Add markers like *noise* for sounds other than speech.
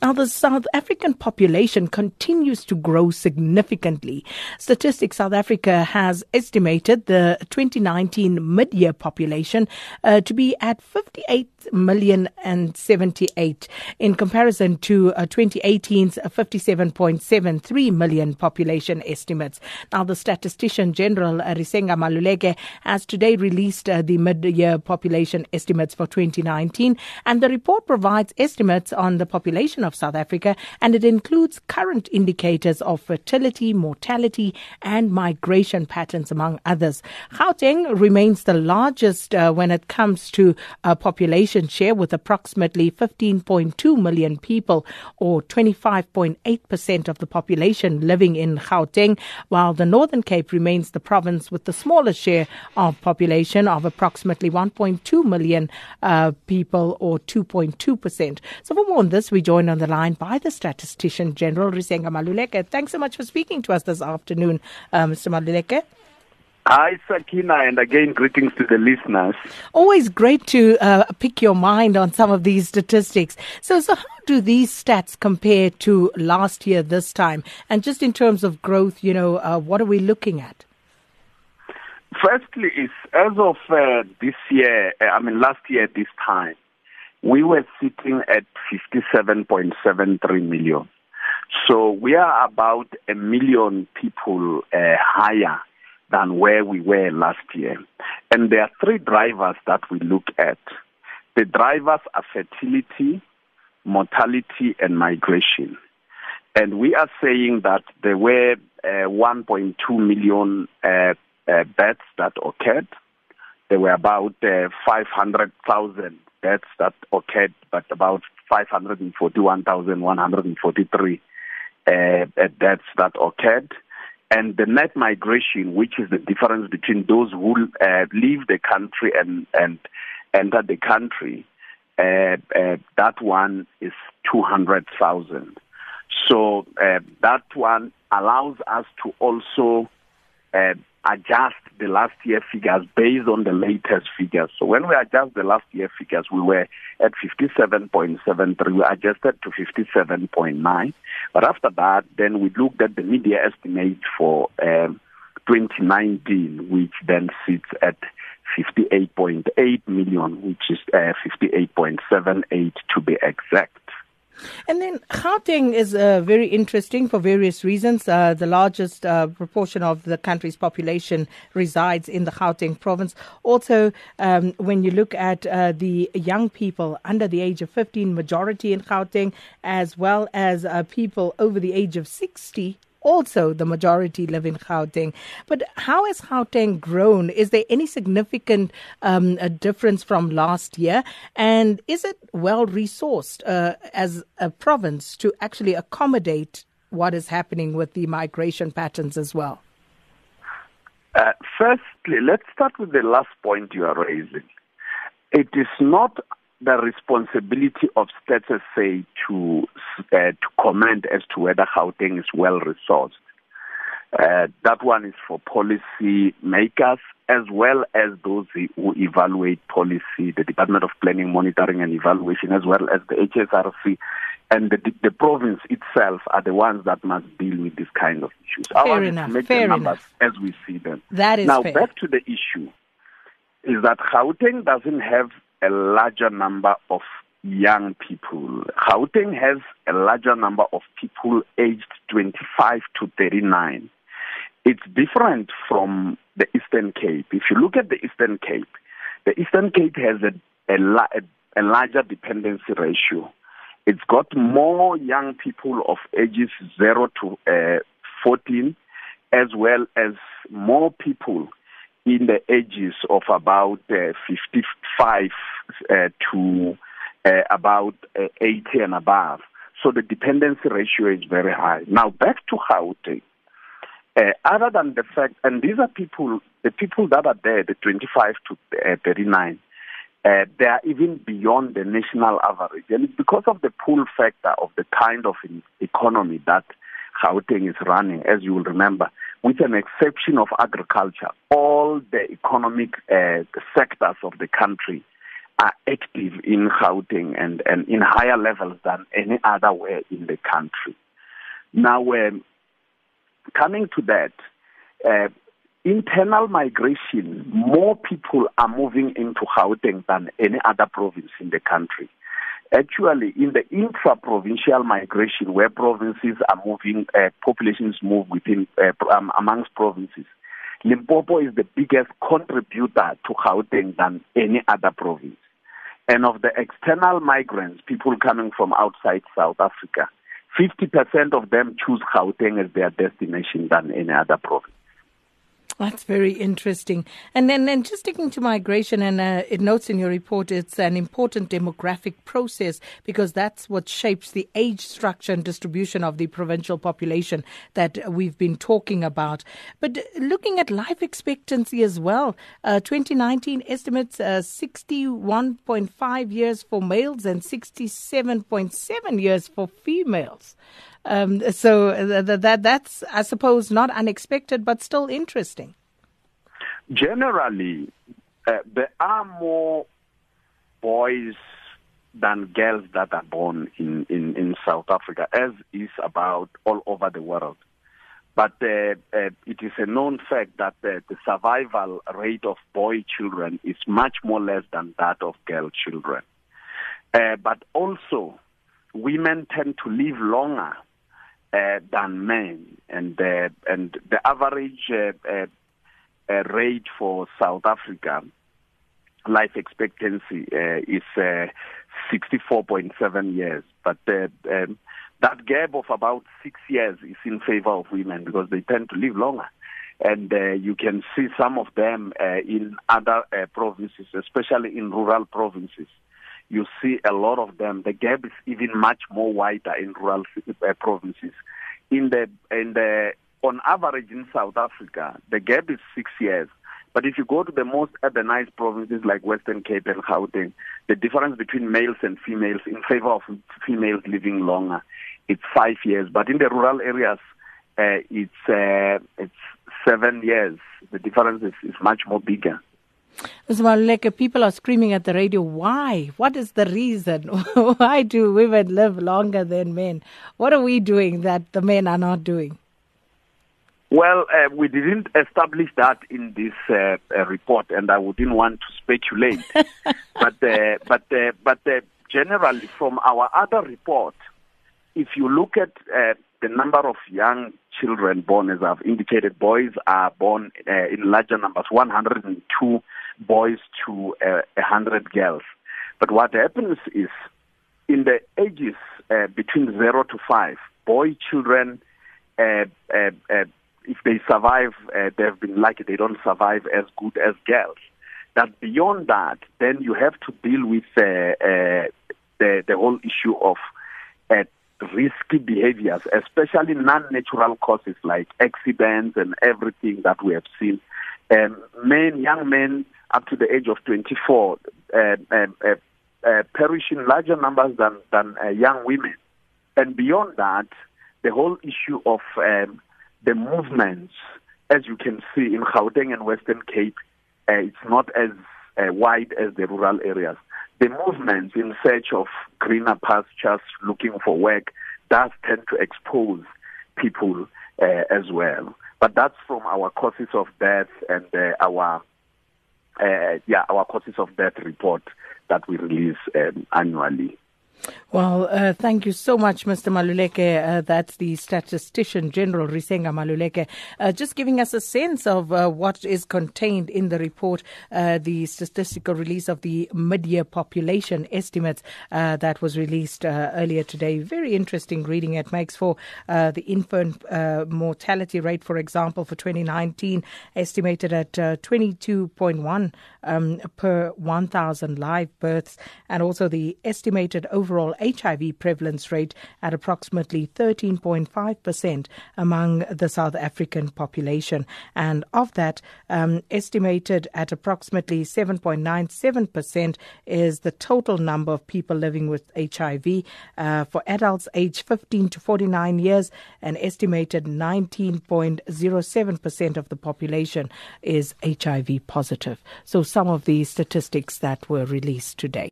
Now, the South African population continues to grow significantly. Statistics South Africa has estimated the 2019 mid-year population uh, to be at 58 million and 78 in comparison to uh, 2018's 57.73 million population estimates. Now, the statistician general uh, Risenga Maluleke has today released uh, the mid-year population estimates for 2019, and the report provides estimates on the population of South Africa, and it includes current indicators of fertility, mortality, and migration patterns, among others. Gauteng remains the largest uh, when it comes to uh, population share, with approximately 15.2 million people, or 25.8% of the population living in Gauteng, while the Northern Cape remains the province with the smallest share of population of approximately 1.2 million uh, people, or 2.2%. So, for more on this, we join on the line by the Statistician General, Risenga Maluleke. Thanks so much for speaking to us this afternoon, uh, Mr. Maluleke. Hi, Sakina, and again, greetings to the listeners. Always great to uh, pick your mind on some of these statistics. So, so how do these stats compare to last year this time? And just in terms of growth, you know, uh, what are we looking at? Firstly, is as of uh, this year, uh, I mean, last year this time, we were sitting at 57.73 million. So we are about a million people uh, higher than where we were last year. And there are three drivers that we look at. The drivers are fertility, mortality, and migration. And we are saying that there were uh, 1.2 million uh, uh, deaths that occurred. There were about uh, 500,000 deaths that occurred, but about 541,143 uh, deaths that occurred. And the net migration, which is the difference between those who uh, leave the country and, and enter the country, uh, uh, that one is 200,000. So uh, that one allows us to also uh, adjust the last year figures based on the latest figures. So when we adjust the last year figures, we were at 57.73. We adjusted to 57.9. But after that, then we looked at the mid-year estimate for um, 2019, which then sits at 58.8 million, which is uh, 58.78 to be exact. And then Gauteng is uh, very interesting for various reasons. Uh, the largest uh, proportion of the country's population resides in the Gauteng province. Also, um, when you look at uh, the young people under the age of 15, majority in Gauteng, as well as uh, people over the age of 60 also the majority live in Gauteng. But how has Gauteng grown? Is there any significant um, difference from last year? And is it well resourced uh, as a province to actually accommodate what is happening with the migration patterns as well? Uh, firstly, let's start with the last point you are raising. It is not the responsibility of Stats SA to uh, to comment as to whether Gauteng is well resourced. Uh, that one is for policy makers as well as those who evaluate policy, the Department of Planning, Monitoring and Evaluation, as well as the HSRC and the, the province itself are the ones that must deal with this kind of issues. Fair Our enough. Fair the numbers enough. as we see them. That is now fair. back to the issue is that Gauteng doesn't have a larger number of young people. Gauteng has a larger number of people aged 25 to 39. It's different from the Eastern Cape. If you look at the Eastern Cape, the Eastern Cape has a, a, a larger dependency ratio. It's got more young people of ages 0 to uh, 14, as well as more people in the ages of about uh, 55 uh, to uh, about uh, 80 and above. So the dependency ratio is very high. Now back to Gauteng. Uh, other than the fact, and these are people, the people that are there, the 25 to uh, 39, uh, they are even beyond the national average. And it's because of the pull factor of the kind of economy that Gauteng is running, as you will remember, with an exception of agriculture. All the economic uh, sectors of the country are active in Gauteng and, and in higher levels than any other where in the country. Now, um, coming to that, uh, internal migration, more people are moving into Gauteng than any other province in the country. Actually, in the intra-provincial migration, where provinces are moving, uh, populations move within uh, um, amongst provinces, Limpopo is the biggest contributor to Gauteng than any other province. And of the external migrants, people coming from outside South Africa, 50% of them choose Gauteng as their destination than any other province. That's very interesting. And then, then just sticking to migration, and uh, it notes in your report it's an important demographic process because that's what shapes the age structure and distribution of the provincial population that we've been talking about. But looking at life expectancy as well, uh, 2019 estimates uh, 61.5 years for males and 67.7 years for females. Um, so th- that that's, I suppose, not unexpected, but still interesting. Generally, uh, there are more boys than girls that are born in, in, in South Africa, as is about all over the world. But uh, uh, it is a known fact that uh, the survival rate of boy children is much more less than that of girl children. Uh, but also, women tend to live longer uh, than men, and uh, and the average uh, uh, uh, rate for South Africa life expectancy is 64.7 years, but um, that gap of about six years is in favor of women because they tend to live longer. And you can see some of them in other provinces, especially in rural provinces. You see a lot of them. The gap is even much more wider in rural provinces. In the in the on average in South Africa, the gap is six years. But if you go to the most urbanized provinces like Western Cape and Gauteng, the difference between males and females in favor of females living longer, it's five years. But in the rural areas, uh, it's uh, it's seven years. The difference is, is much more bigger. Mr. Maluleke, people are screaming at the radio, why? What is the reason? *laughs* why do women live longer than men? What are we doing that the men are not doing? Well, uh, we didn't establish that in this uh, uh, report, and I wouldn't want to speculate. *laughs* but uh, but uh, but uh, generally, from our other report, if you look at the number of young children born, as I've indicated, boys are born in larger numbers, 102 boys to 100 girls. But what happens is, in the ages between zero to five, boy children if they survive, uh, they've been lucky. They don't survive as good as girls. That beyond that, then you have to deal with uh, uh, the the whole issue of uh, risky behaviors, especially non-natural causes like accidents and everything that we have seen. Um, men, young men up to the age of 24, uh, um, uh, uh, perish in larger numbers than than uh, young women. And beyond that, the whole issue of um, the movements, as you can see in Gauteng and Western Cape, uh, it's not as uh, wide as the rural areas. The movements in search of greener pastures, looking for work, does tend to expose people uh, as well. But that's from our causes of death and uh, our yeah our causes of death report that we release um, annually. Well, uh, thank you so much, Mr. Maluleke. Uh, that's the statistician general, Risenga Maluleke, uh, just giving us a sense of uh, what is contained in the report, uh, the statistical release of the mid-year population estimates uh, that was released earlier today. Very interesting reading. It makes for the infant mortality rate, for example, for 2019, estimated at 22.1 um, per 1,000 live births, and also the estimated over overall HIV prevalence rate at approximately 13.5% among the South African population. And of that, um, estimated at approximately 7.97% is the total number of people living with HIV. Uh, for adults aged 15 to 49 years, an estimated 19.07% of the population is HIV positive. So some of the statistics that were released today.